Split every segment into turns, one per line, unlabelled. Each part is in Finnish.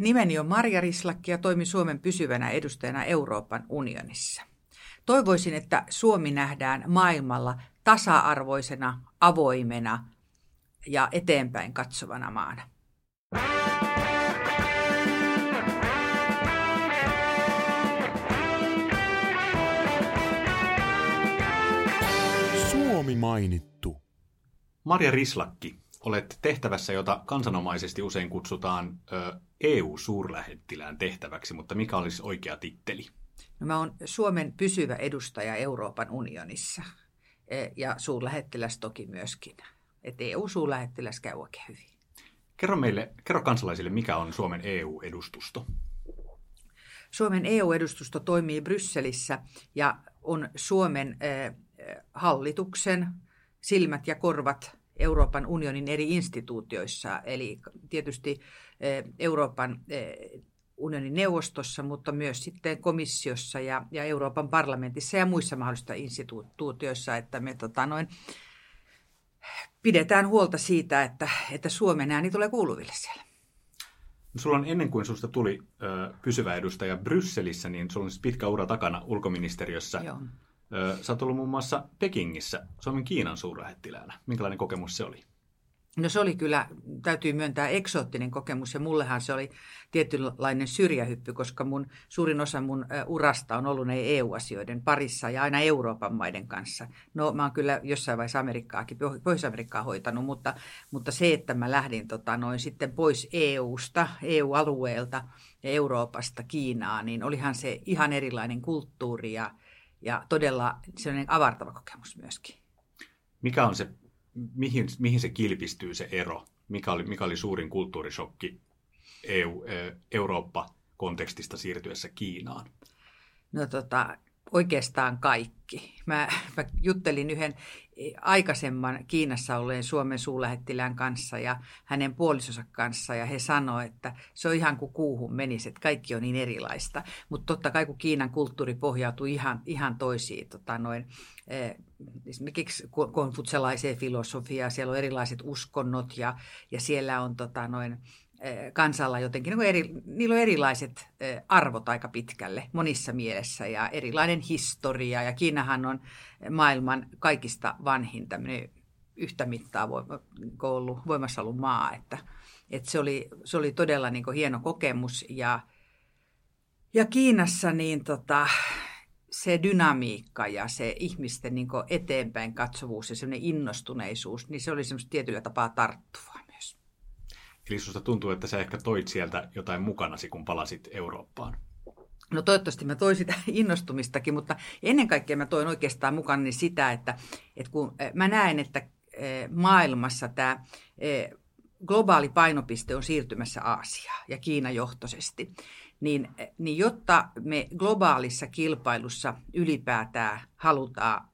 Nimeni on Marja Rislakki ja toimin Suomen pysyvänä edustajana Euroopan unionissa. Toivoisin, että Suomi nähdään maailmalla tasa-arvoisena, avoimena ja eteenpäin katsovana maana.
Suomi mainittu.
Marja Rislakki, olet tehtävässä, jota kansanomaisesti usein kutsutaan ö, EU-suurlähettilään tehtäväksi, mutta mikä olisi oikea titteli?
No mä oon Suomen pysyvä edustaja Euroopan unionissa e, ja suurlähettiläs toki myöskin. Että EU-suurlähettiläs käy oikein hyvin.
Kerro meille, kerro kansalaisille, mikä on Suomen EU-edustusto?
Suomen EU-edustusto toimii Brysselissä ja on Suomen hallituksen silmät ja korvat Euroopan unionin eri instituutioissa, eli tietysti Euroopan eh, unionin neuvostossa, mutta myös sitten komissiossa ja, ja Euroopan parlamentissa ja muissa mahdollisissa instituutioissa, että me tota, noin, pidetään huolta siitä, että, että Suomen ääni tulee kuuluville siellä.
No, sulla on ennen kuin susta tuli ö, pysyvä edustaja Brysselissä, niin sulla on siis pitkä ura takana ulkoministeriössä.
Joo.
Sä oot ollut muun muassa Pekingissä Suomen Kiinan suurlähettiläänä. Minkälainen kokemus se oli?
No se oli kyllä, täytyy myöntää, eksoottinen kokemus ja mullehan se oli tietynlainen syrjähyppy, koska mun, suurin osa mun urasta on ollut EU-asioiden parissa ja aina Euroopan maiden kanssa. No mä oon kyllä jossain vaiheessa Amerikkaakin, Pohjois-Amerikkaa hoitanut, mutta, mutta se, että mä lähdin tota, noin sitten pois EU-sta, EU-alueelta ja Euroopasta Kiinaan, niin olihan se ihan erilainen kulttuuri ja, ja todella sellainen avartava kokemus myöskin.
Mikä on se, mihin, mihin se kilpistyy se ero? Mikä oli, mikä oli suurin kulttuurishokki EU, Eurooppa-kontekstista siirtyessä Kiinaan?
No tota, oikeastaan kaikki. Mä, mä juttelin yhden aikaisemman Kiinassa olleen Suomen suulähettilään kanssa ja hänen puolisonsa kanssa ja he sanoivat, että se on ihan kuin kuuhun menisi, että kaikki on niin erilaista. Mutta totta kai kun Kiinan kulttuuri pohjautuu ihan, ihan toisiin tota noin, eh, esimerkiksi konfutselaiseen filosofiaan, siellä on erilaiset uskonnot ja, ja siellä on tota noin, kansalla jotenkin, niin eri, niillä on erilaiset arvot aika pitkälle monissa mielessä ja erilainen historia. Ja Kiinahan on maailman kaikista vanhin tämmöinen yhtä mittaa ollut, voimassa ollut maa. Että, että se, oli, se oli todella niin hieno kokemus. Ja, ja Kiinassa niin tota, se dynamiikka ja se ihmisten niin eteenpäin katsovuus ja semmoinen innostuneisuus, niin se oli semmoista tietyllä tapaa tarttuvaa.
Eli susta tuntuu, että sä ehkä toit sieltä jotain mukanasi, kun palasit Eurooppaan.
No toivottavasti mä toin sitä innostumistakin, mutta ennen kaikkea mä toin oikeastaan mukana sitä, että, että kun eh, mä näen, että eh, maailmassa tämä eh, globaali painopiste on siirtymässä Aasiaan ja Kiina johtoisesti, niin, niin jotta me globaalissa kilpailussa ylipäätään halutaan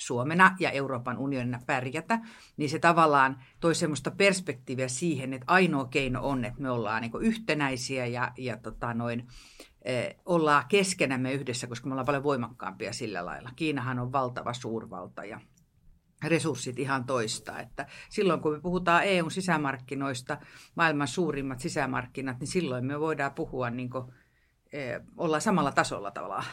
Suomena ja Euroopan unionina pärjätä, niin se tavallaan toi semmoista perspektiiviä siihen, että ainoa keino on, että me ollaan niin yhtenäisiä ja, ja tota noin, eh, ollaan keskenämme yhdessä, koska me ollaan paljon voimakkaampia sillä lailla. Kiinahan on valtava suurvalta ja resurssit ihan toista. Että silloin kun me puhutaan EUn sisämarkkinoista, maailman suurimmat sisämarkkinat, niin silloin me voidaan puhua, niin kuin, eh, olla samalla tasolla tavallaan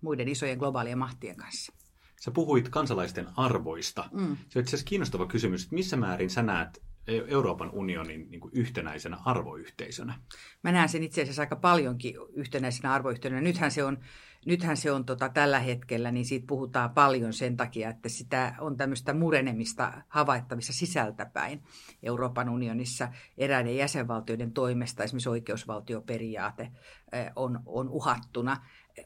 muiden isojen globaalien mahtien kanssa.
Sä puhuit kansalaisten arvoista. Mm. Se on itse asiassa kiinnostava kysymys, että missä määrin sä näet e- Euroopan unionin niin kuin yhtenäisenä arvoyhteisönä?
Mä näen sen itse asiassa aika paljonkin yhtenäisenä arvoyhteisönä. Nythän se on, nythän se on tota, tällä hetkellä, niin siitä puhutaan paljon sen takia, että sitä on tämmöistä murenemista havaittavissa sisältäpäin Euroopan unionissa eräiden jäsenvaltioiden toimesta. Esimerkiksi oikeusvaltioperiaate on, on uhattuna.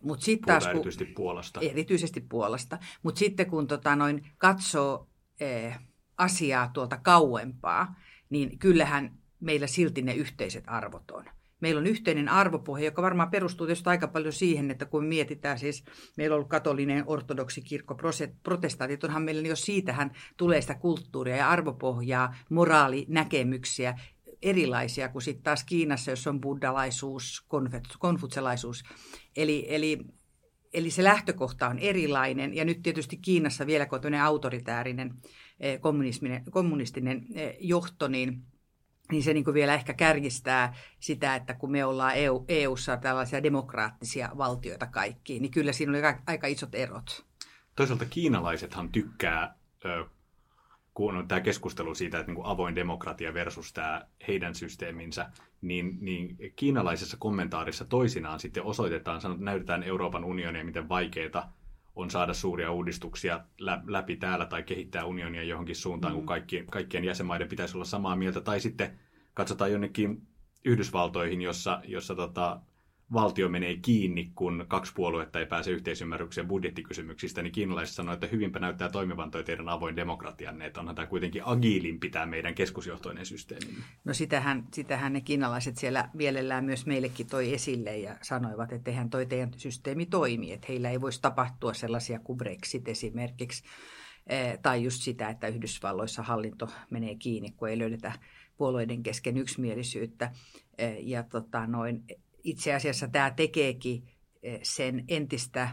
Mut sit taas, kun, erityisesti Puolasta.
Erityisesti Puolasta. Mutta sitten kun tota noin, katsoo eh, asiaa tuolta kauempaa, niin kyllähän meillä silti ne yhteiset arvot on. Meillä on yhteinen arvopohja, joka varmaan perustuu tietysti aika paljon siihen, että kun mietitään siis, meillä on ollut katolinen ortodoksi kirkko, protestantit, onhan meillä, jos siitähän tulee sitä kulttuuria ja arvopohjaa, moraalinäkemyksiä, erilaisia kuin sitten taas Kiinassa, jos on buddhalaisuus, konfutselaisuus. Eli, eli, eli se lähtökohta on erilainen. Ja nyt tietysti Kiinassa vielä, kun on autoritäärinen eh, kommunistinen eh, johto, niin niin se niin kuin vielä ehkä kärjistää sitä, että kun me ollaan EU, EU-ssa tällaisia demokraattisia valtioita kaikki, niin kyllä siinä oli aika isot erot.
Toisaalta kiinalaisethan tykkää, kun on tämä keskustelu siitä, että niin kuin avoin demokratia versus tämä heidän systeeminsä, niin, niin kiinalaisessa kommentaarissa toisinaan sitten osoitetaan, sanotaan, näytetään Euroopan unionia, miten vaikeaa on saada suuria uudistuksia läpi täällä tai kehittää unionia johonkin suuntaan, mm. kun kaikkien, kaikkien jäsenmaiden pitäisi olla samaa mieltä. Tai sitten katsotaan jonnekin Yhdysvaltoihin, jossa, jossa tota, valtio menee kiinni, kun kaksi puoluetta ei pääse yhteisymmärrykseen budjettikysymyksistä, niin kiinalaiset sanoo, että hyvinpä näyttää toimivan toi teidän avoin demokratianne, että onhan tämä kuitenkin agiilimpi tämä meidän keskusjohtoinen systeemi.
No sitähän, sitähän ne kiinalaiset siellä mielellään myös meillekin toi esille ja sanoivat, että eihän toi teidän systeemi toimi, että heillä ei voisi tapahtua sellaisia kuin Brexit esimerkiksi, eh, tai just sitä, että Yhdysvalloissa hallinto menee kiinni, kun ei löydetä puolueiden kesken yksimielisyyttä. Eh, ja tota, noin, itse asiassa tämä tekeekin eh, sen entistä,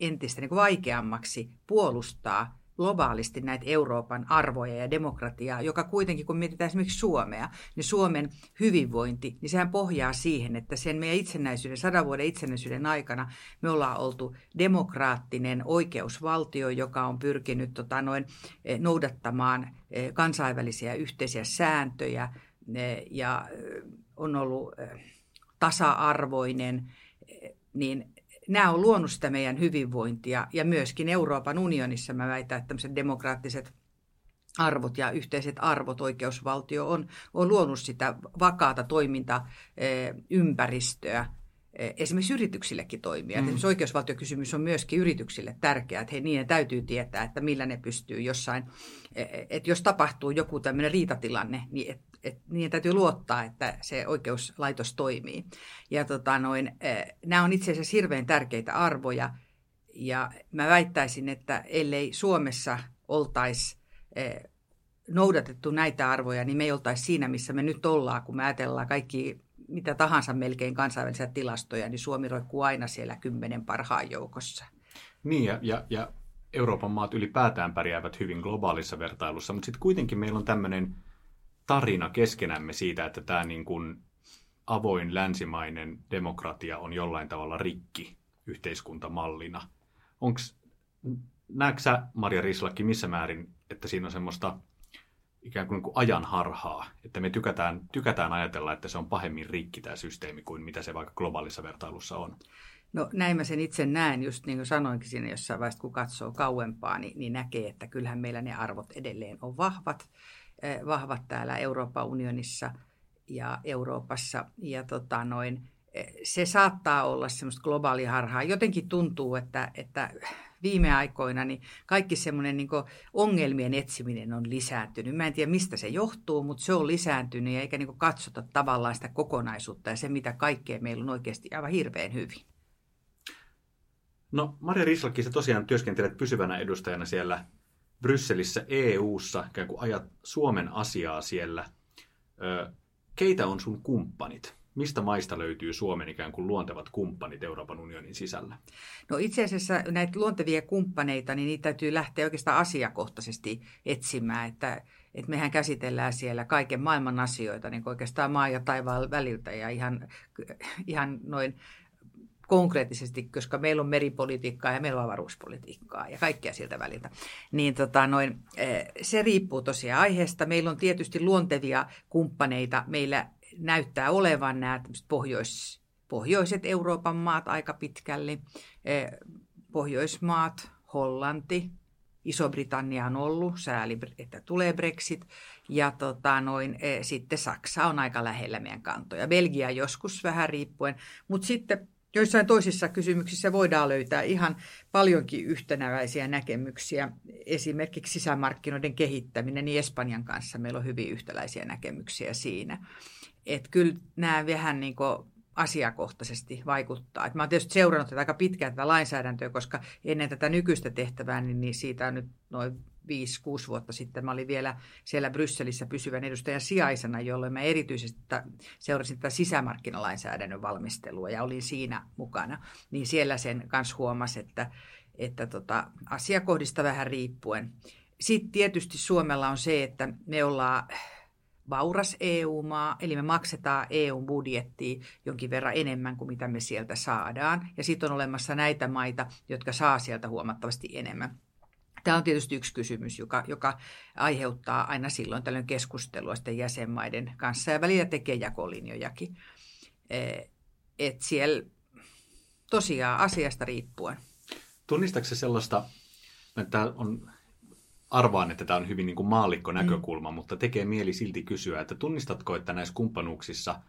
entistä niin kuin vaikeammaksi puolustaa globaalisti näitä Euroopan arvoja ja demokratiaa, joka kuitenkin, kun mietitään esimerkiksi Suomea, niin Suomen hyvinvointi, niin sehän pohjaa siihen, että sen meidän itsenäisyyden, sadan vuoden itsenäisyyden aikana me ollaan oltu demokraattinen oikeusvaltio, joka on pyrkinyt tota, noin, eh, noudattamaan eh, kansainvälisiä yhteisiä sääntöjä ja on ollut tasa-arvoinen, niin nämä on luonut sitä meidän hyvinvointia ja myöskin Euroopan unionissa mä väitän, että tämmöiset demokraattiset arvot ja yhteiset arvot, oikeusvaltio on, on luonut sitä vakaata toimintaympäristöä eh, esimerkiksi yrityksillekin toimia. Mm. Esimerkiksi oikeusvaltiokysymys on myöskin yrityksille tärkeä, että he, niin täytyy tietää, että millä ne pystyy jossain, eh, että jos tapahtuu joku tämmöinen riitatilanne, niin et, et niiden täytyy luottaa, että se oikeuslaitos toimii. Ja tota noin, eh, nämä on itse asiassa hirveän tärkeitä arvoja. Ja mä väittäisin, että ellei Suomessa oltaisi eh, noudatettu näitä arvoja, niin me ei oltaisi siinä, missä me nyt ollaan, kun me ajatellaan kaikki mitä tahansa melkein kansainvälisiä tilastoja, niin Suomi roikkuu aina siellä kymmenen parhaan joukossa.
Niin, ja, ja, ja Euroopan maat ylipäätään pärjäävät hyvin globaalissa vertailussa, mutta sitten kuitenkin meillä on tämmöinen tarina keskenämme siitä, että tämä niin kuin avoin länsimainen demokratia on jollain tavalla rikki yhteiskuntamallina. Onks, näetkö sä, Maria Rislakki, missä määrin, että siinä on semmoista ikään kuin, kuin ajan harhaa, että me tykätään, tykätään ajatella, että se on pahemmin rikki tämä systeemi kuin mitä se vaikka globaalissa vertailussa on?
No näin mä sen itse näen, just niin kuin sanoinkin siinä jossain vaiheessa, kun katsoo kauempaa, niin, niin näkee, että kyllähän meillä ne arvot edelleen on vahvat. Eh, vahvat täällä Euroopan unionissa ja Euroopassa. Ja tota noin, eh, se saattaa olla semmoista globaalia harhaa. Jotenkin tuntuu, että, että viime aikoina niin kaikki semmoinen niin ongelmien etsiminen on lisääntynyt. Mä en tiedä, mistä se johtuu, mutta se on lisääntynyt ja eikä niin katsota tavallaan sitä kokonaisuutta ja se, mitä kaikkea meillä on oikeasti aivan hirveän hyvin.
No Maria Rislakki, sä tosiaan työskentelet pysyvänä edustajana siellä Brysselissä EU-ssa, ikään kuin ajat Suomen asiaa siellä. Keitä on sun kumppanit? Mistä maista löytyy Suomen ikään kuin luontevat kumppanit Euroopan unionin sisällä?
No itse asiassa näitä luontevia kumppaneita, niin niitä täytyy lähteä oikeastaan asiakohtaisesti etsimään, että, että mehän käsitellään siellä kaiken maailman asioita, niin oikeastaan maa ja taivaan väliltä ja ihan, ihan noin konkreettisesti, koska meillä on meripolitiikkaa ja meillä on avaruuspolitiikkaa ja kaikkea siltä väliltä. Niin tota, noin, eh, se riippuu tosiaan aiheesta. Meillä on tietysti luontevia kumppaneita. Meillä näyttää olevan nämä pohjois, pohjoiset Euroopan maat aika pitkälle. Eh, Pohjoismaat, Hollanti, Iso-Britannia on ollut, sääli, että tulee Brexit, ja tota, noin, e, sitten Saksa on aika lähellä meidän kantoja. Belgia joskus vähän riippuen, mutta sitten Joissain toisissa kysymyksissä voidaan löytää ihan paljonkin yhtenäväisiä näkemyksiä. Esimerkiksi sisämarkkinoiden kehittäminen, niin Espanjan kanssa meillä on hyvin yhtäläisiä näkemyksiä siinä. Että kyllä nämä vähän niin asiakohtaisesti vaikuttaa. Et mä oon tietysti seurannut tätä aika pitkään tätä lainsäädäntöä, koska ennen tätä nykyistä tehtävää, niin, niin siitä on nyt noin 5-6 vuotta sitten mä olin vielä siellä Brysselissä pysyvän edustajan sijaisena, jolloin mä erityisesti seurasin tätä sisämarkkinalainsäädännön valmistelua ja olin siinä mukana. Niin siellä sen kanssa huomasi, että, että tota, asiakohdista vähän riippuen. Sitten tietysti Suomella on se, että me ollaan vauras EU-maa, eli me maksetaan EU-budjettiin jonkin verran enemmän kuin mitä me sieltä saadaan. Ja sitten on olemassa näitä maita, jotka saa sieltä huomattavasti enemmän. Tämä on tietysti yksi kysymys, joka, joka aiheuttaa aina silloin tällöin keskustelua sitten jäsenmaiden kanssa ja välillä tekee jakolinjojakin. Eh, että siellä tosiaan asiasta riippuen.
Tunnistatko se sellaista, että on, arvaan, että tämä on hyvin niin kuin maallikko näkökulma, mm. mutta tekee mieli silti kysyä, että tunnistatko, että näissä kumppanuuksissa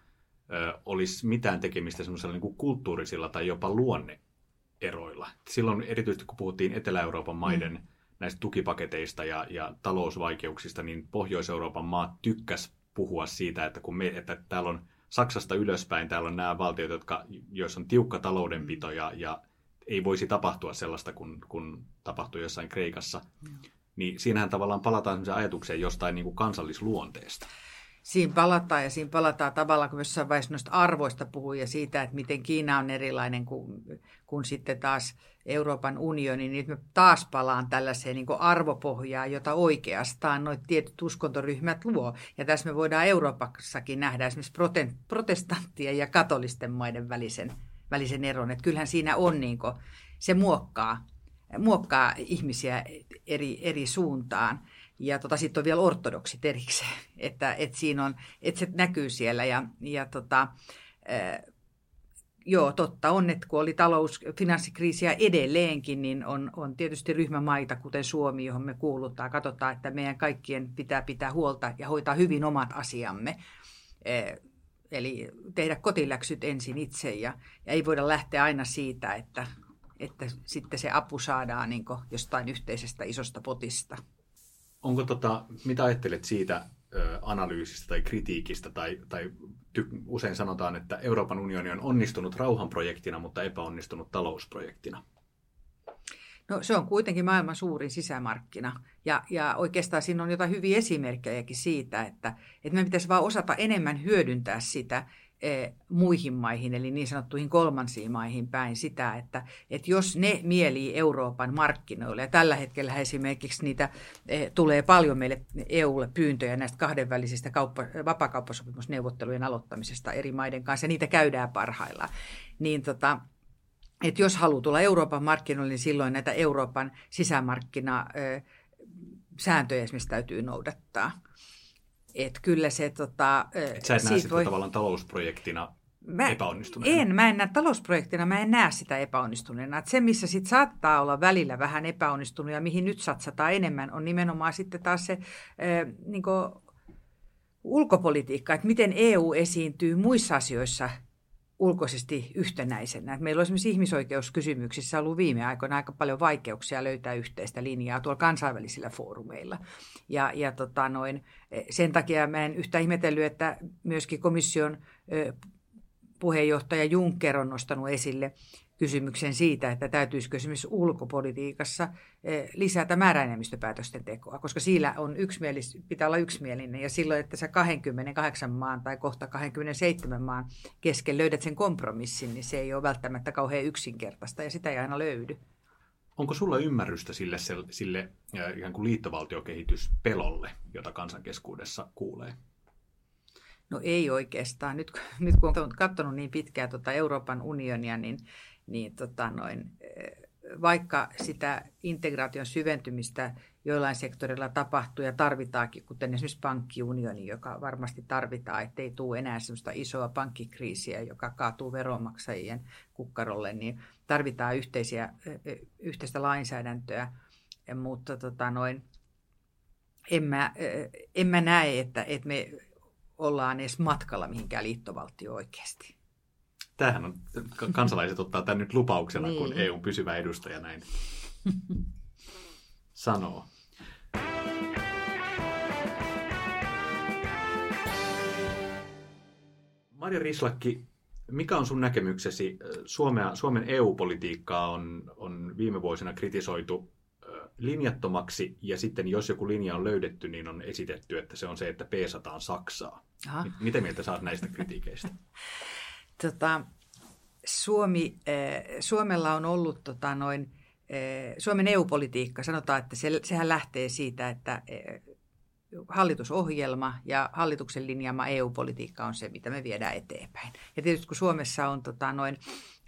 ö, olisi mitään tekemistä semmoisella niin kuin kulttuurisilla tai jopa luonneeroilla? Silloin erityisesti kun puhuttiin Etelä-Euroopan maiden mm näistä tukipaketeista ja, ja talousvaikeuksista, niin Pohjois-Euroopan maat tykkäs puhua siitä, että kun me, että täällä on Saksasta ylöspäin, täällä on nämä valtiot, jotka, joissa on tiukka taloudenpito ja, ja ei voisi tapahtua sellaista, kun, kun tapahtui jossain Kreikassa. Mm. Niin siinähän tavallaan palataan ajatukseen jostain niin kuin kansallisluonteesta
siinä palataan ja siinä palataan tavallaan, kun jossain vaiheessa noista arvoista puhuu ja siitä, että miten Kiina on erilainen kuin, kuin sitten taas Euroopan unioni, niin me taas palaan tällaiseen niin arvopohjaan, jota oikeastaan noit tietyt uskontoryhmät luo. Ja tässä me voidaan Euroopassakin nähdä esimerkiksi protestanttien ja katolisten maiden välisen, välisen eron. Että kyllähän siinä on, niin kuin, se muokkaa, muokkaa ihmisiä eri, eri suuntaan. Ja tota, sitten on vielä ortodoksit erikseen, että, että siinä on, että se näkyy siellä. Ja, ja tota, joo, totta on, että kun oli talous, finanssikriisiä edelleenkin, niin on, on tietysti ryhmämaita, kuten Suomi, johon me kuulutaan. Katsotaan, että meidän kaikkien pitää pitää huolta ja hoitaa hyvin omat asiamme. Äh, eli tehdä kotiläksyt ensin itse ja, ja ei voida lähteä aina siitä, että, että sitten se apu saadaan niin jostain yhteisestä isosta potista.
Onko tota, mitä ajattelet siitä analyysistä tai kritiikistä, tai, tai ty, usein sanotaan, että Euroopan unioni on onnistunut rauhanprojektina, mutta epäonnistunut talousprojektina?
No se on kuitenkin maailman suurin sisämarkkina. Ja, ja oikeastaan siinä on jotain hyviä esimerkkejäkin siitä, että, että me pitäisi vaan osata enemmän hyödyntää sitä muihin maihin, eli niin sanottuihin kolmansiin maihin päin sitä, että, että jos ne mielii Euroopan markkinoille, ja tällä hetkellä esimerkiksi niitä eh, tulee paljon meille EUlle pyyntöjä näistä kahdenvälisistä kauppa, vapakauppasopimusneuvottelujen aloittamisesta eri maiden kanssa, ja niitä käydään parhaillaan, niin tota, että jos haluaa tulla Euroopan markkinoille, niin silloin näitä Euroopan sisämarkkina eh, sääntöjä esimerkiksi täytyy noudattaa. Että kyllä se... Tota,
Et sä et näe sitä voi... tavallaan talousprojektina mä, epäonnistuneena?
En, mä en näe talousprojektina, mä en näe sitä epäonnistuneena. Et se, missä sit saattaa olla välillä vähän epäonnistunut ja mihin nyt satsataan enemmän, on nimenomaan sitten taas se äh, niin ulkopolitiikka, että miten EU esiintyy muissa asioissa – ulkoisesti yhtenäisenä. Et meillä on esimerkiksi ihmisoikeuskysymyksissä ollut viime aikoina aika paljon vaikeuksia löytää yhteistä linjaa tuolla kansainvälisillä foorumeilla. Ja, ja tota noin, sen takia mä en yhtä ihmetellyt, että myöskin komission puheenjohtaja Juncker on nostanut esille kysymyksen siitä, että täytyisikö esimerkiksi ulkopolitiikassa eh, lisätä määräenemmistöpäätösten tekoa, koska siellä on yksimielis, pitää olla yksimielinen ja silloin, että sä 28 maan tai kohta 27 maan kesken löydät sen kompromissin, niin se ei ole välttämättä kauhean yksinkertaista ja sitä ei aina löydy.
Onko sulla ymmärrystä sille, sille ihan kuin liittovaltiokehityspelolle, jota kansankeskuudessa kuulee?
No ei oikeastaan. Nyt, nyt kun on katsonut niin pitkään tuota Euroopan unionia, niin niin tota noin, eh, vaikka sitä integraation syventymistä joillain sektorilla tapahtuu ja tarvitaakin, kuten esimerkiksi pankkiunioni, joka varmasti tarvitaan, ettei tule enää sellaista isoa pankkikriisiä, joka kaatuu veronmaksajien kukkarolle, niin tarvitaan yhteisiä, eh, eh, yhteistä lainsäädäntöä, mutta tota noin, en, mä, en mä näe, että, että me ollaan edes matkalla mihinkään liittovaltio oikeasti.
Tämähän on, kansalaiset ottaa tämän nyt lupauksena, niin. kun EUn pysyvä edustaja näin sanoo. Maria Rislakki, mikä on sun näkemyksesi? Suomea, Suomen EU-politiikkaa on, on viime vuosina kritisoitu linjattomaksi, ja sitten jos joku linja on löydetty, niin on esitetty, että se on se, että peesataan Saksaa. Aha. Miten mieltä saat näistä kritiikeistä?
Tota, Suomi, äh, Suomella on ollut tota, noin, äh, Suomen EU-politiikka, sanotaan, että se, sehän lähtee siitä, että äh, hallitusohjelma ja hallituksen linjaama EU-politiikka on se, mitä me viedään eteenpäin. Ja tietysti kun Suomessa on tota, noin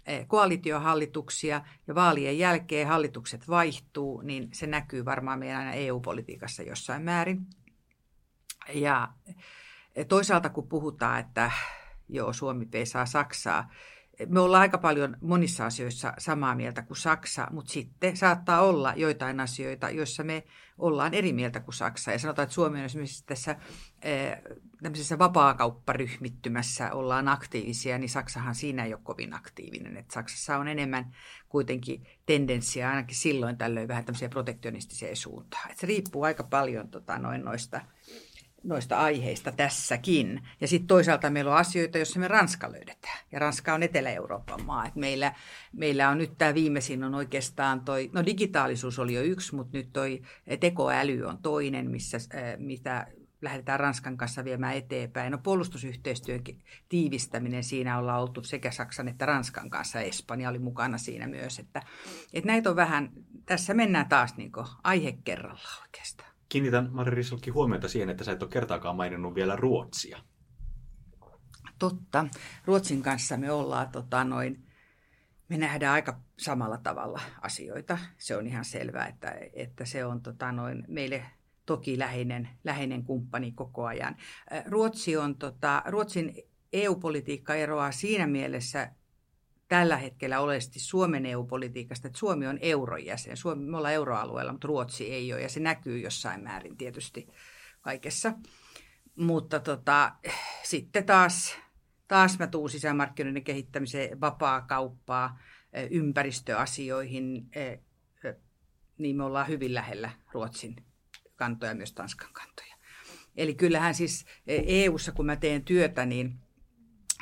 eh, koalitiohallituksia ja vaalien jälkeen hallitukset vaihtuu, niin se näkyy varmaan meidän EU-politiikassa jossain määrin. Ja eh, toisaalta kun puhutaan, että joo, Suomi peisaa Saksaa, me ollaan aika paljon monissa asioissa samaa mieltä kuin Saksa, mutta sitten saattaa olla joitain asioita, joissa me ollaan eri mieltä kuin Saksa. Ja sanotaan, että Suomi on esimerkiksi tässä eh, tämmöisessä vapaakaupparyhmittymässä ollaan aktiivisia, niin Saksahan siinä ei ole kovin aktiivinen. Et Saksassa on enemmän kuitenkin tendenssiä ainakin silloin tällöin vähän tämmöisiä protektionistiseen suuntaan. Et se riippuu aika paljon tota, noin noista noista aiheista tässäkin. Ja sitten toisaalta meillä on asioita, joissa me Ranska löydetään. Ja Ranska on Etelä-Euroopan maa. Et meillä, meillä on nyt tämä viimeisin on oikeastaan toi, no digitaalisuus oli jo yksi, mutta nyt toi tekoäly on toinen, missä, äh, mitä lähdetään Ranskan kanssa viemään eteenpäin. No puolustusyhteistyön tiivistäminen, siinä ollaan oltu sekä Saksan että Ranskan kanssa. Espanja oli mukana siinä myös. Että, että näitä on vähän, tässä mennään taas niin aihe kerrallaan oikeastaan.
Kiinnitän Mari Rissalki huomiota siihen, että sä et ole kertaakaan maininnut vielä Ruotsia.
Totta. Ruotsin kanssa me ollaan tota, noin, me nähdään aika samalla tavalla asioita. Se on ihan selvää, että, että se on tota, noin, meille toki läheinen, läheinen kumppani koko ajan. Ruotsi on, tota, Ruotsin EU-politiikka eroaa siinä mielessä tällä hetkellä oleellisesti Suomen EU-politiikasta, että Suomi on euron jäsen. Suomi, me ollaan euroalueella, mutta Ruotsi ei ole, ja se näkyy jossain määrin tietysti kaikessa. Mutta tota, sitten taas, taas mä tuun sisämarkkinoiden kehittämiseen, vapaa kauppaa, ympäristöasioihin, niin me ollaan hyvin lähellä Ruotsin kantoja, myös Tanskan kantoja. Eli kyllähän siis EU-ssa, kun mä teen työtä, niin –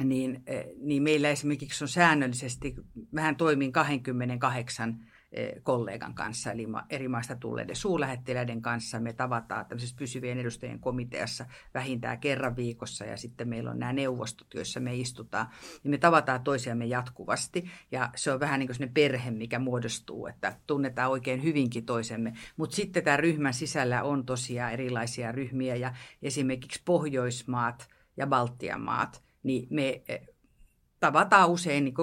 niin, eh, niin meillä esimerkiksi on säännöllisesti, vähän toimin 28 eh, kollegan kanssa, eli eri maista tulleiden suurlähettiläiden kanssa. Me tavataan tämmöisessä pysyvien edustajien komiteassa vähintään kerran viikossa, ja sitten meillä on nämä neuvostot, joissa me istutaan. Niin me tavataan toisiamme jatkuvasti, ja se on vähän niin kuin perhe, mikä muodostuu, että tunnetaan oikein hyvinkin toisemme. Mutta sitten tämän ryhmän sisällä on tosiaan erilaisia ryhmiä, ja esimerkiksi Pohjoismaat ja Baltian maat – niin me eh, tavataan usein niin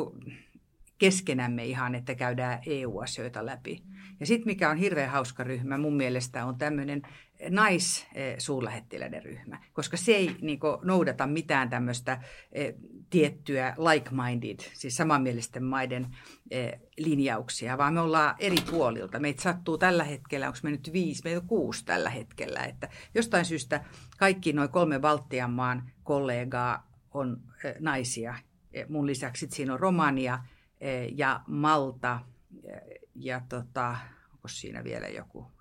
keskenämme ihan, että käydään EU-asioita läpi. Ja sitten mikä on hirveän hauska ryhmä mun mielestä on tämmöinen naissuurlähettiläiden ryhmä, koska se ei niin kuin, noudata mitään tämmöistä eh, tiettyä like-minded, siis samanmielisten maiden eh, linjauksia, vaan me ollaan eri puolilta. Meitä sattuu tällä hetkellä, onko me nyt viisi, meitä on kuusi tällä hetkellä, että jostain syystä kaikki noin kolme Baltian maan kollegaa on naisia. E, mun lisäksi siinä on Romania e, ja Malta e, ja tota, onko siinä vielä joku,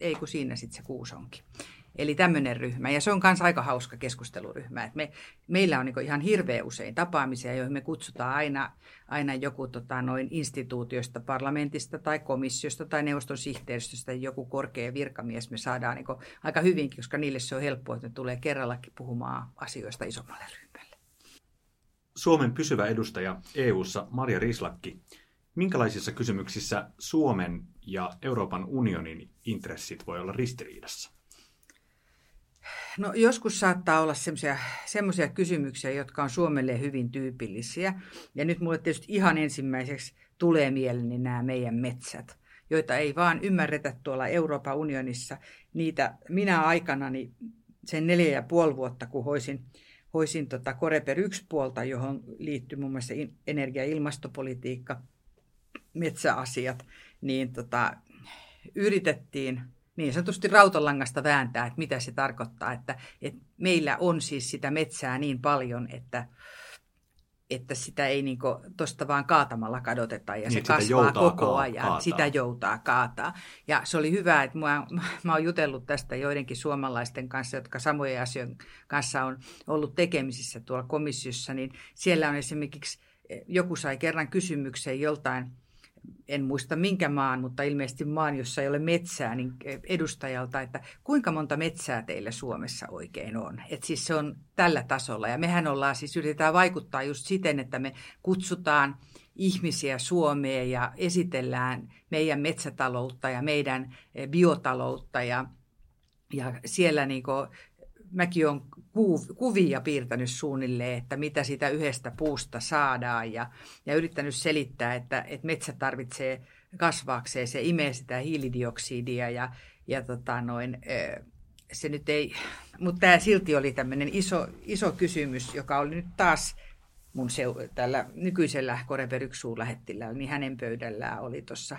ei kun siinä sitten se kuusi onkin. Eli tämmöinen ryhmä. Ja se on myös aika hauska keskusteluryhmä. Et me, meillä on niinku ihan hirveän usein tapaamisia, joihin me kutsutaan aina, aina joku tota, noin instituutiosta, parlamentista tai komissiosta tai neuvoston sihteeristöstä joku korkea virkamies. Me saadaan niinku aika hyvinkin, koska niille se on helppoa, että ne tulee kerrallakin puhumaan asioista isommalle ryhmälle.
Suomen pysyvä edustaja EU:ssa Maria Rislakki. Minkälaisissa kysymyksissä Suomen ja Euroopan unionin intressit voi olla ristiriidassa?
No joskus saattaa olla semmoisia kysymyksiä, jotka on Suomelle hyvin tyypillisiä. Ja nyt mulle tietysti ihan ensimmäiseksi tulee mieleen nämä meidän metsät, joita ei vaan ymmärretä tuolla Euroopan unionissa. Niitä minä aikanani sen neljä ja puoli vuotta, kun hoisin hoisin tota Koreper 1 puolta, johon liittyy muun muassa energia- ja ilmastopolitiikka, metsäasiat, niin tota, yritettiin niin sanotusti rautalangasta vääntää, että mitä se tarkoittaa, että, että meillä on siis sitä metsää niin paljon, että, että sitä ei niin tuosta vaan kaatamalla kadoteta ja niin, se kasvaa koko ajan. Kaataa. Sitä joutaa kaataa. Ja se oli hyvä, että mä, mä oon jutellut tästä joidenkin suomalaisten kanssa, jotka samojen asioiden kanssa on ollut tekemisissä tuolla komissiossa, niin siellä on esimerkiksi, joku sai kerran kysymyksen joltain en muista minkä maan, mutta ilmeisesti maan, jossa ei ole metsää, niin edustajalta, että kuinka monta metsää teillä Suomessa oikein on. Että siis se on tällä tasolla. Ja mehän ollaan siis, yritetään vaikuttaa just siten, että me kutsutaan ihmisiä Suomeen ja esitellään meidän metsätaloutta ja meidän biotaloutta ja ja siellä niin kuin, mäkin olen kuvia piirtänyt suunnilleen, että mitä sitä yhdestä puusta saadaan ja, ja yrittänyt selittää, että, että metsä tarvitsee kasvaakseen, se imee sitä hiilidioksidia ja, ja tota noin, se nyt ei, mutta tämä silti oli tämmöinen iso, iso kysymys, joka oli nyt taas mun seu, tällä nykyisellä Koreper lähettillä, niin hänen pöydällään oli tuossa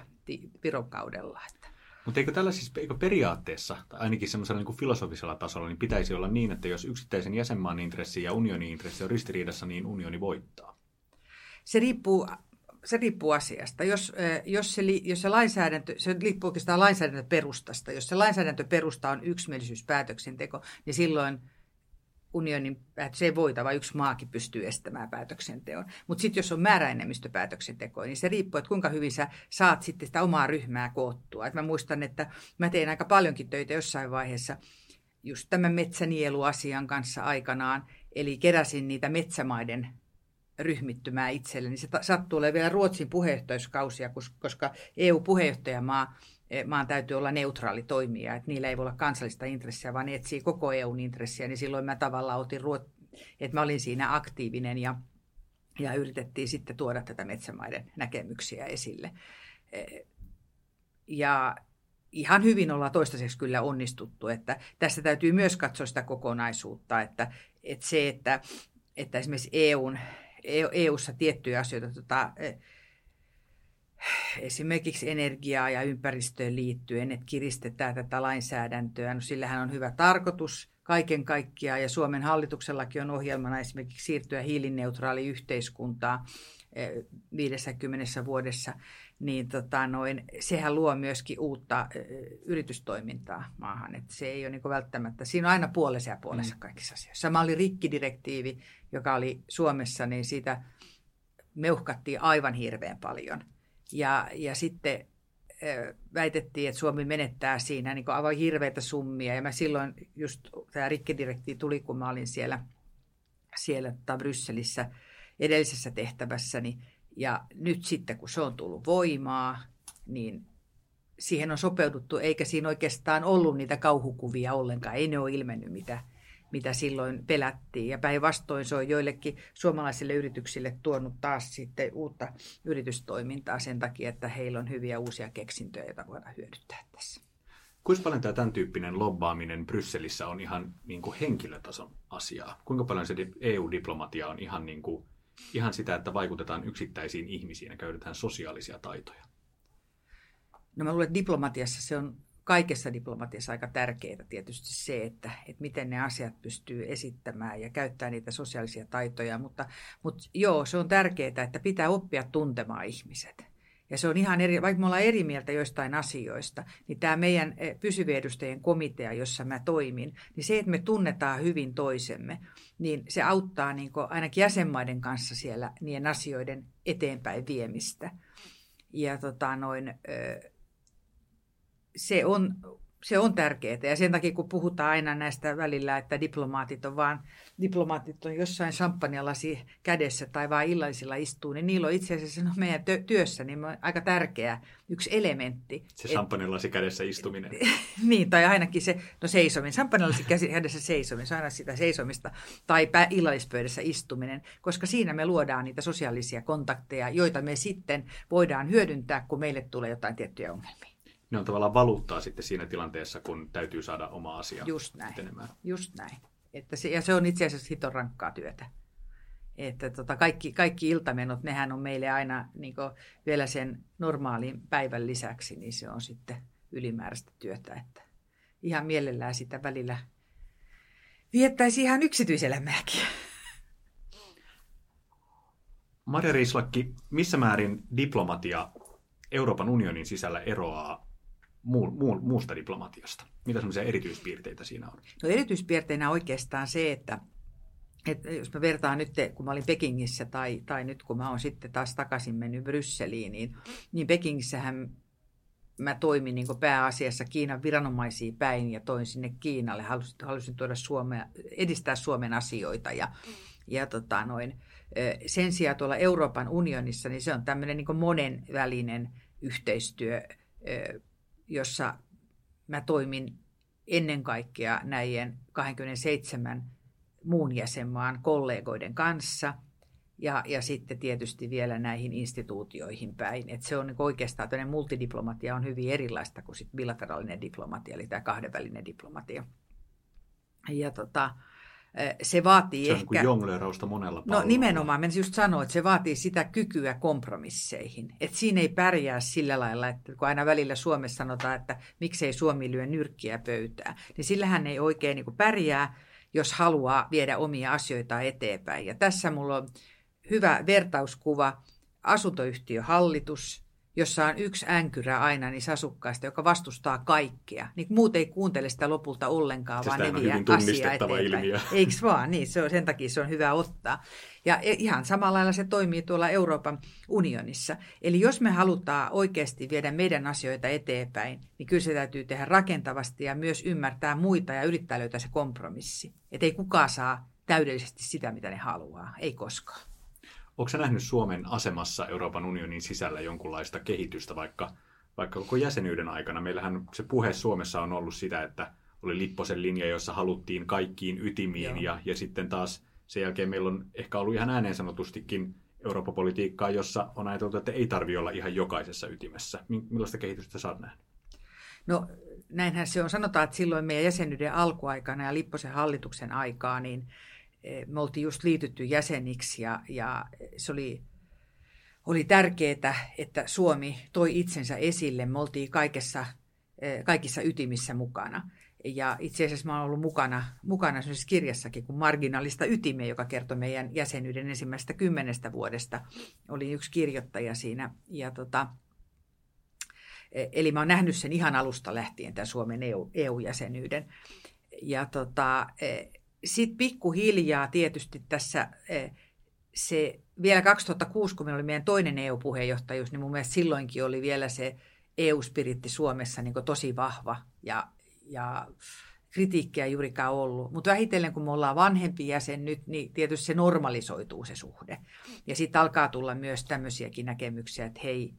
Viron kaudella. Että.
Mutta eikö tällä siis eikö periaatteessa, tai ainakin semmoisella niin filosofisella tasolla, niin pitäisi olla niin, että jos yksittäisen jäsenmaan intressi ja unionin intressi on ristiriidassa, niin unioni voittaa?
Se riippuu se riippuu asiasta. Jos, jos, se, jos se lainsäädäntö, se riippuu oikeastaan lainsäädäntöperustasta. Jos se lainsäädäntöperusta on yksimielisyyspäätöksenteko, niin silloin unionin se ei voita, vaan yksi maakin pystyy estämään päätöksenteon. Mutta sitten jos on määräenemmistöpäätöksenteko, niin se riippuu, että kuinka hyvin sä saat sitten sitä omaa ryhmää koottua. Et mä muistan, että mä tein aika paljonkin töitä jossain vaiheessa just tämän metsänieluasian kanssa aikanaan, eli keräsin niitä metsämaiden ryhmittymää itselle, niin se sattuu olemaan vielä Ruotsin puheenjohtajuuskausia, koska EU-puheenjohtajamaa maan täytyy olla neutraali toimija, että niillä ei voi olla kansallista intressiä, vaan ne etsii koko EUn intressiä, niin silloin mä tavallaan otin, että mä olin siinä aktiivinen ja, ja yritettiin sitten tuoda tätä metsämaiden näkemyksiä esille. E, ja ihan hyvin ollaan toistaiseksi kyllä onnistuttu, että tässä täytyy myös katsoa sitä kokonaisuutta, että, että se, että, että esimerkiksi EUn EU-ssa e tiettyjä asioita, tota, e, esimerkiksi energiaa ja ympäristöön liittyen, että kiristetään tätä lainsäädäntöä. No, sillähän on hyvä tarkoitus kaiken kaikkiaan ja Suomen hallituksellakin on ohjelmana esimerkiksi siirtyä hiilineutraali yhteiskuntaa 50 e, vuodessa, niin tota noin, sehän luo myöskin uutta yritystoimintaa maahan. että se ei ole niin välttämättä, siinä on aina puolessa ja puolessa mm. kaikissa asioissa. Sama oli rikkidirektiivi, joka oli Suomessa, niin siitä meuhkattiin aivan hirveän paljon. Ja, ja sitten väitettiin, että Suomi menettää siinä niin aivan hirveitä summia. Ja mä silloin, just tämä rikkidirektiivi tuli, kun mä olin siellä, siellä tota Brysselissä edellisessä tehtävässäni. Ja nyt sitten, kun se on tullut voimaa, niin siihen on sopeuduttu, eikä siinä oikeastaan ollut niitä kauhukuvia ollenkaan. Ei ne ole ilmennyt, mitä, mitä silloin pelättiin. Ja päinvastoin se on joillekin suomalaisille yrityksille tuonut taas sitten uutta yritystoimintaa sen takia, että heillä on hyviä uusia keksintöjä, joita voidaan hyödyttää tässä.
Kuinka paljon tämä tämän tyyppinen lobbaaminen Brysselissä on ihan niin kuin henkilötason asiaa? Kuinka paljon se EU-diplomatia on ihan, niin kuin, ihan sitä, että vaikutetaan yksittäisiin ihmisiin ja käytetään sosiaalisia taitoja?
No mä luulen, että diplomatiassa se on kaikessa diplomatiassa aika tärkeää tietysti se, että, että miten ne asiat pystyy esittämään ja käyttää niitä sosiaalisia taitoja, mutta, mutta joo, se on tärkeää, että pitää oppia tuntemaan ihmiset. Ja se on ihan eri, vaikka me ollaan eri mieltä joistain asioista, niin tämä meidän eh, pysyvien edustajien komitea, jossa mä toimin, niin se, että me tunnetaan hyvin toisemme, niin se auttaa niin ainakin jäsenmaiden kanssa siellä niiden asioiden eteenpäin viemistä. Ja tota noin, se on, se on tärkeää. Ja sen takia, kun puhutaan aina näistä välillä, että diplomaatit on vaan, diplomaatit on jossain champagnelasi kädessä tai vaan illallisilla istuu, niin niillä on itse asiassa no meidän tö- työssä niin on aika tärkeä yksi elementti.
Se champagnelasi kädessä istuminen.
niin, tai ainakin se, no seisominen. Champagnelasi kädessä seisominen, se on aina sitä seisomista. Tai illallispöydässä istuminen, koska siinä me luodaan niitä sosiaalisia kontakteja, joita me sitten voidaan hyödyntää, kun meille tulee jotain tiettyjä ongelmia
ne on tavallaan valuuttaa sitten siinä tilanteessa, kun täytyy saada oma asia
Just näin. Etenemään. Just näin. Että se, ja se on itse asiassa hiton rankkaa työtä. Että tota, kaikki, kaikki iltamenot, nehän on meille aina niin vielä sen normaalin päivän lisäksi, niin se on sitten ylimääräistä työtä. Että ihan mielellään sitä välillä viettäisi ihan yksityiselämääkin.
Maria Riislakki, missä määrin diplomatia Euroopan unionin sisällä eroaa muu, muu, muusta diplomatiasta? Mitä semmoisia erityispiirteitä siinä on?
No erityispiirteinä oikeastaan se, että että jos mä vertaan nyt, kun mä olin Pekingissä tai, tai nyt kun mä oon sitten taas takaisin mennyt Brysseliin, niin, niin Pekingissähän mä toimin niin pääasiassa Kiinan viranomaisiin päin ja toin sinne Kiinalle. Halusin, halusin tuoda Suomea, edistää Suomen asioita ja, ja tota noin, sen sijaan tuolla Euroopan unionissa, niin se on tämmöinen niin monenvälinen yhteistyö, jossa mä toimin ennen kaikkea näiden 27 muun jäsenmaan kollegoiden kanssa ja, ja sitten tietysti vielä näihin instituutioihin päin. Et se on niin oikeastaan tämmöinen multidiplomatia on hyvin erilaista kuin sit bilateraalinen diplomatia, eli tämä kahdenvälinen diplomatia. Ja tota, se vaatii
se on
ehkä...
jonglerausta monella pallolla.
No nimenomaan, mä just sanoa, että se vaatii sitä kykyä kompromisseihin. Että siinä ei pärjää sillä lailla, että kun aina välillä Suomessa sanotaan, että miksei Suomi lyö nyrkkiä pöytää, niin sillähän ei oikein niin pärjää, jos haluaa viedä omia asioita eteenpäin. Ja tässä mulla on hyvä vertauskuva, asuntoyhtiöhallitus, jossa on yksi änkyrä aina niissä asukkaista, joka vastustaa kaikkea. Niin muut ei kuuntele sitä lopulta ollenkaan,
Se
vaan ne
vie asiaa eteenpäin. Ilmiö.
Eikö vaan? Niin, se on, sen takia se on hyvä ottaa. Ja e, ihan samalla lailla se toimii tuolla Euroopan unionissa. Eli jos me halutaan oikeasti viedä meidän asioita eteenpäin, niin kyllä se täytyy tehdä rakentavasti ja myös ymmärtää muita ja yrittää löytää se kompromissi. Että ei kukaan saa täydellisesti sitä, mitä ne haluaa. Ei koskaan.
Onko se nähnyt Suomen asemassa Euroopan unionin sisällä jonkunlaista kehitystä, vaikka, vaikka koko jäsenyyden aikana? Meillähän se puhe Suomessa on ollut sitä, että oli Lipposen linja, jossa haluttiin kaikkiin ytimiin, ja, ja sitten taas sen jälkeen meillä on ehkä ollut ihan ääneen sanotustikin Eurooppa-politiikkaa, jossa on ajateltu, että ei tarvitse olla ihan jokaisessa ytimessä. Millaista kehitystä sä oot nähnyt?
No näinhän se on. Sanotaan, että silloin meidän jäsenyyden alkuaikana ja Lipposen hallituksen aikaa, niin me oltiin just liitytty jäseniksi ja, ja se oli, oli tärkeää, että Suomi toi itsensä esille. Me oltiin kaikessa, eh, kaikissa ytimissä mukana. Ja itse asiassa mä olen ollut mukana, mukana kirjassakin kuin Marginaalista ytimeä, joka kertoi meidän jäsenyyden ensimmäisestä kymmenestä vuodesta. Oli yksi kirjoittaja siinä. Ja tota, eh, eli mä oon nähnyt sen ihan alusta lähtien, tämän Suomen EU, EU-jäsenyyden. Ja tota, sitten pikkuhiljaa tietysti tässä eh, se vielä 2006, kun oli meidän toinen EU-puheenjohtajuus, niin mun mielestä silloinkin oli vielä se EU-spiritti Suomessa niin tosi vahva ja, ja kritiikkiä juurikaan ollut. Mutta vähitellen, kun me ollaan vanhempi jäsen nyt, niin tietysti se normalisoituu se suhde. Ja sitten alkaa tulla myös tämmöisiäkin näkemyksiä, että hei,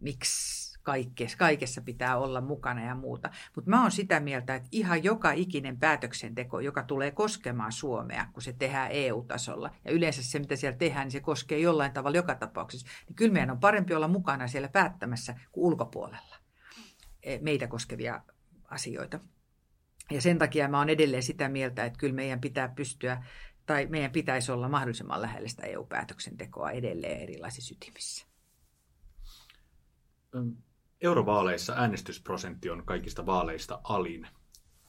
miksi kaikessa, kaikessa pitää olla mukana ja muuta. Mutta mä oon sitä mieltä, että ihan joka ikinen päätöksenteko, joka tulee koskemaan Suomea, kun se tehdään EU-tasolla, ja yleensä se, mitä siellä tehdään, niin se koskee jollain tavalla joka tapauksessa, niin kyllä meidän on parempi olla mukana siellä päättämässä kuin ulkopuolella e, meitä koskevia asioita. Ja sen takia mä oon edelleen sitä mieltä, että kyllä meidän pitää pystyä, tai meidän pitäisi olla mahdollisimman lähellä sitä EU-päätöksentekoa edelleen erilaisissa ytimissä
eurovaaleissa äänestysprosentti on kaikista vaaleista alin.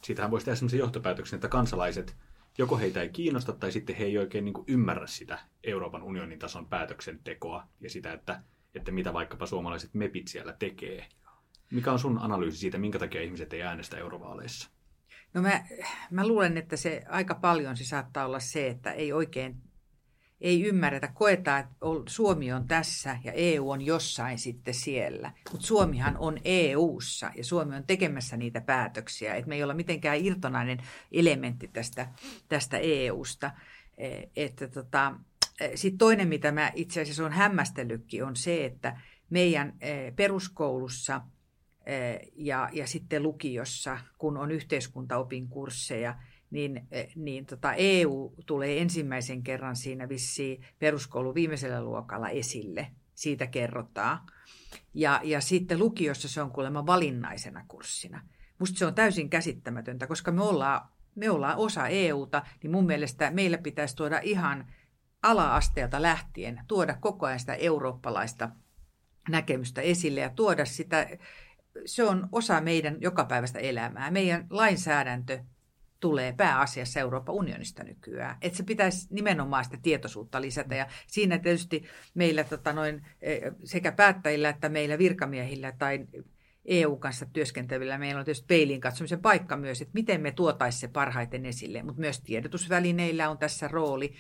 Siitähän voisi tehdä sellaisen johtopäätöksen, että kansalaiset, joko heitä ei kiinnosta tai sitten he ei oikein niin ymmärrä sitä Euroopan unionin tason päätöksentekoa ja sitä, että, että mitä vaikkapa suomalaiset mepit siellä tekee. Mikä on sun analyysi siitä, minkä takia ihmiset ei äänestä eurovaaleissa?
No mä, mä luulen, että se aika paljon se saattaa olla se, että ei oikein ei ymmärretä, koetaan, että Suomi on tässä ja EU on jossain sitten siellä. Mutta Suomihan on EUssa ja Suomi on tekemässä niitä päätöksiä. Että me ei olla mitenkään irtonainen elementti tästä, tästä EUsta. E, että tota, e, Sitten toinen, mitä mä itse asiassa olen hämmästellytkin, on se, että meidän e, peruskoulussa ja, ja sitten lukiossa, kun on yhteiskuntaopin kursseja – niin, eh, niin tota EU tulee ensimmäisen kerran siinä vissiin peruskoulun viimeisellä luokalla esille. Siitä kerrotaan. Ja, ja sitten lukiossa se on kuulemma valinnaisena kurssina. Musta se on täysin käsittämätöntä, koska me ollaan, me ollaan osa EUta, niin mun mielestä meillä pitäisi tuoda ihan ala-asteelta lähtien, tuoda koko ajan sitä eurooppalaista näkemystä esille ja tuoda sitä, se on osa meidän jokapäiväistä elämää. Meidän lainsäädäntö tulee pääasiassa Euroopan unionista nykyään. Että se pitäisi nimenomaan sitä tietoisuutta lisätä. Ja siinä tietysti meillä tota noin, e, sekä päättäjillä että meillä virkamiehillä tai EU-kanssa työskentelevillä meillä on tietysti peiliin katsomisen paikka myös, että miten me tuotaisiin se parhaiten esille. Mutta myös tiedotusvälineillä on tässä rooli.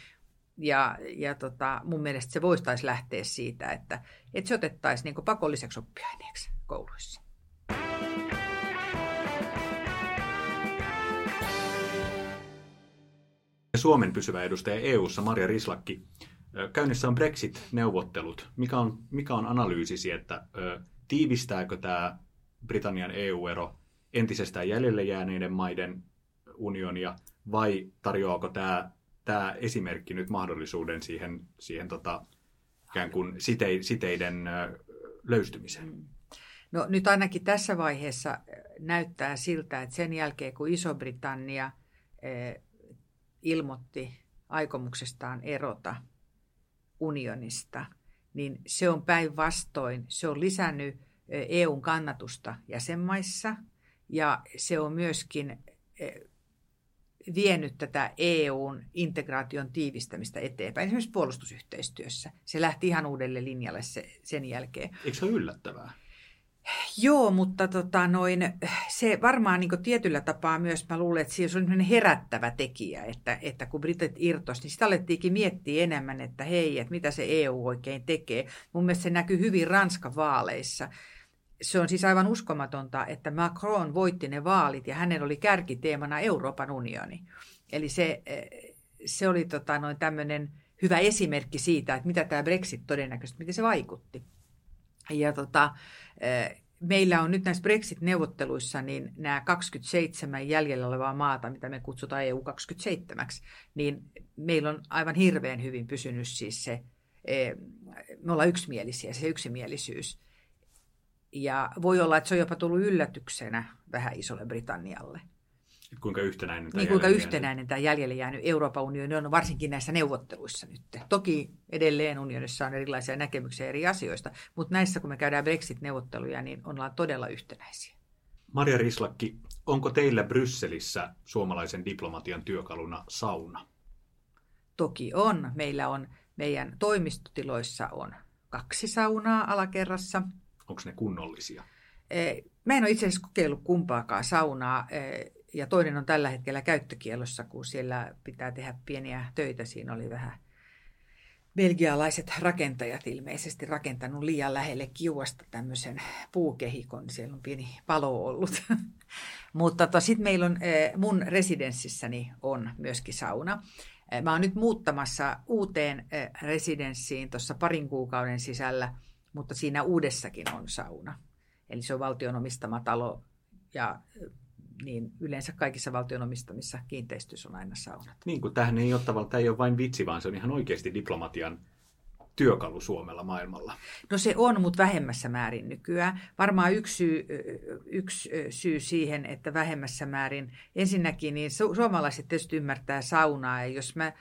Ja, ja tota, mun mielestä se voisi lähteä siitä, että, että se otettaisiin niin pakolliseksi oppiaineeksi kouluissa.
Suomen pysyvä edustaja EU:ssa Maria Rislakki. Käynnissä on Brexit-neuvottelut. Mikä on, mikä on analyysisi, että ö, tiivistääkö tämä Britannian EU-ero entisestään jäljelle jääneiden maiden unionia, vai tarjoaako tämä, tämä esimerkki nyt mahdollisuuden siihen, siihen tota, ikään kuin site, siteiden löystymiseen? Mm.
No nyt ainakin tässä vaiheessa näyttää siltä, että sen jälkeen kun Iso-Britannia ilmoitti aikomuksestaan erota unionista, niin se on päinvastoin, se on lisännyt EUn kannatusta jäsenmaissa ja se on myöskin vienyt tätä EUn integraation tiivistämistä eteenpäin, esimerkiksi puolustusyhteistyössä. Se lähti ihan uudelle linjalle se, sen jälkeen.
Eikö se ole yllättävää?
Joo, mutta tota noin, se varmaan niin tietyllä tapaa myös, mä luulen, että se on herättävä tekijä, että, että kun Britit irtos, niin sitä alettiinkin miettiä enemmän, että hei, että mitä se EU oikein tekee. Mun mielestä se näkyy hyvin Ranskan vaaleissa. Se on siis aivan uskomatonta, että Macron voitti ne vaalit ja hänen oli kärkiteemana Euroopan unioni. Eli se, se oli tota noin tämmöinen hyvä esimerkki siitä, että mitä tämä Brexit todennäköisesti, miten se vaikutti. Ja tota, meillä on nyt näissä Brexit-neuvotteluissa niin nämä 27 jäljellä olevaa maata, mitä me kutsutaan EU27, niin meillä on aivan hirveän hyvin pysynyt siis se, me ollaan yksimielisiä, se yksimielisyys. Ja voi olla, että se on jopa tullut yllätyksenä vähän isolle Britannialle.
Kuinka yhtenäinen tämä
niin, kuinka yhtenäinen tämä jäljelle jäänyt Euroopan unioni on, varsinkin näissä neuvotteluissa nyt. Toki edelleen unionissa on erilaisia näkemyksiä eri asioista, mutta näissä kun me käydään Brexit-neuvotteluja, niin ollaan todella yhtenäisiä.
Maria Rislakki, onko teillä Brysselissä suomalaisen diplomatian työkaluna sauna?
Toki on. Meillä on meidän toimistotiloissa on kaksi saunaa alakerrassa.
Onko ne kunnollisia?
Eh, mä en ole itse asiassa kokeillut kumpaakaan saunaa. Ja toinen on tällä hetkellä käyttökielossa, kun siellä pitää tehdä pieniä töitä. Siinä oli vähän belgialaiset rakentajat ilmeisesti rakentanut liian lähelle kiuasta tämmöisen puukehikon. Siellä on pieni palo ollut. Mutta tota, sitten meillä on, eh, mun residenssissäni on myöskin sauna. Eh, mä oon nyt muuttamassa uuteen eh, residenssiin tuossa parin kuukauden sisällä, mutta siinä uudessakin on sauna. Eli se on valtion omistama talo ja niin yleensä kaikissa valtion omistamissa kiinteistöissä on aina saunat.
Niin kuin tähän ei ole tavallaan, tämä ei ole vain vitsi, vaan se on ihan oikeasti diplomatian työkalu Suomella maailmalla?
No se on, mutta vähemmässä määrin nykyään. Varmaan yksi syy, yksi syy siihen, että vähemmässä määrin. Ensinnäkin niin su- suomalaiset tietysti ymmärtää saunaa. Ja jos mä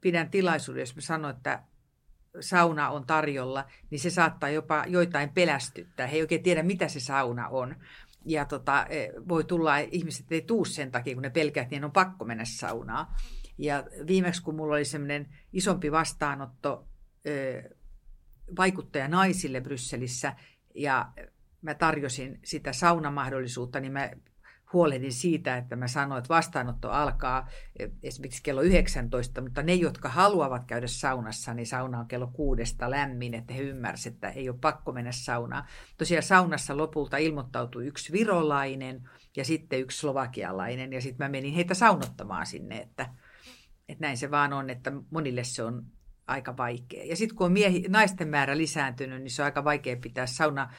pidän tilaisuuden, jos mä sanon, että sauna on tarjolla, niin se saattaa jopa joitain pelästyttää. He ei oikein tiedä, mitä se sauna on ja tota, e, voi tulla, ihmiset ei tuu sen takia, kun ne pelkää, että niin on pakko mennä saunaan. Ja viimeksi, kun mulla oli semmoinen isompi vastaanotto e, vaikuttaja naisille Brysselissä, ja mä tarjosin sitä saunamahdollisuutta, niin mä huolehdin siitä, että mä sanoin, että vastaanotto alkaa esimerkiksi kello 19, mutta ne, jotka haluavat käydä saunassa, niin sauna on kello kuudesta lämmin, että he ymmärsivät, että ei ole pakko mennä saunaan. Tosiaan saunassa lopulta ilmoittautui yksi virolainen ja sitten yksi slovakialainen, ja sitten mä menin heitä saunottamaan sinne, että, että näin se vaan on, että monille se on aika vaikea. Ja sitten kun on miehi, naisten määrä lisääntynyt, niin se on aika vaikea pitää sauna,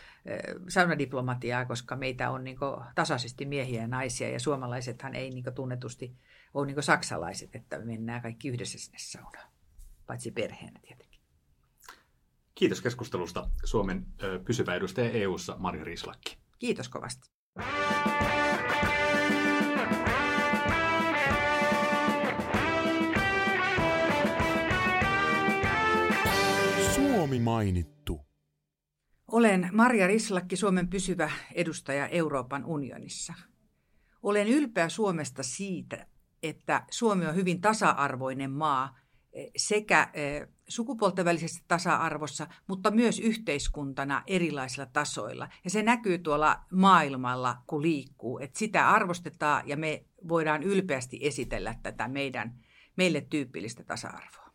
saunadiplomatiaa, koska meitä on niin tasaisesti miehiä ja naisia, ja suomalaisethan ei niin tunnetusti ole niin saksalaiset, että me mennään kaikki yhdessä sinne saunaan, paitsi perheenä tietenkin.
Kiitos keskustelusta Suomen pysyvä edustaja EU-ssa Marja Rislakki.
Kiitos kovasti.
Suomi mainittu.
Olen Maria Rislakki, Suomen pysyvä edustaja Euroopan unionissa. Olen ylpeä Suomesta siitä, että Suomi on hyvin tasa-arvoinen maa eh, sekä eh, sukupuolten välisessä tasa-arvossa, mutta myös yhteiskuntana erilaisilla tasoilla. Ja se näkyy tuolla maailmalla, kun liikkuu, että sitä arvostetaan ja me voidaan ylpeästi esitellä tätä meidän, meille tyypillistä tasa-arvoa.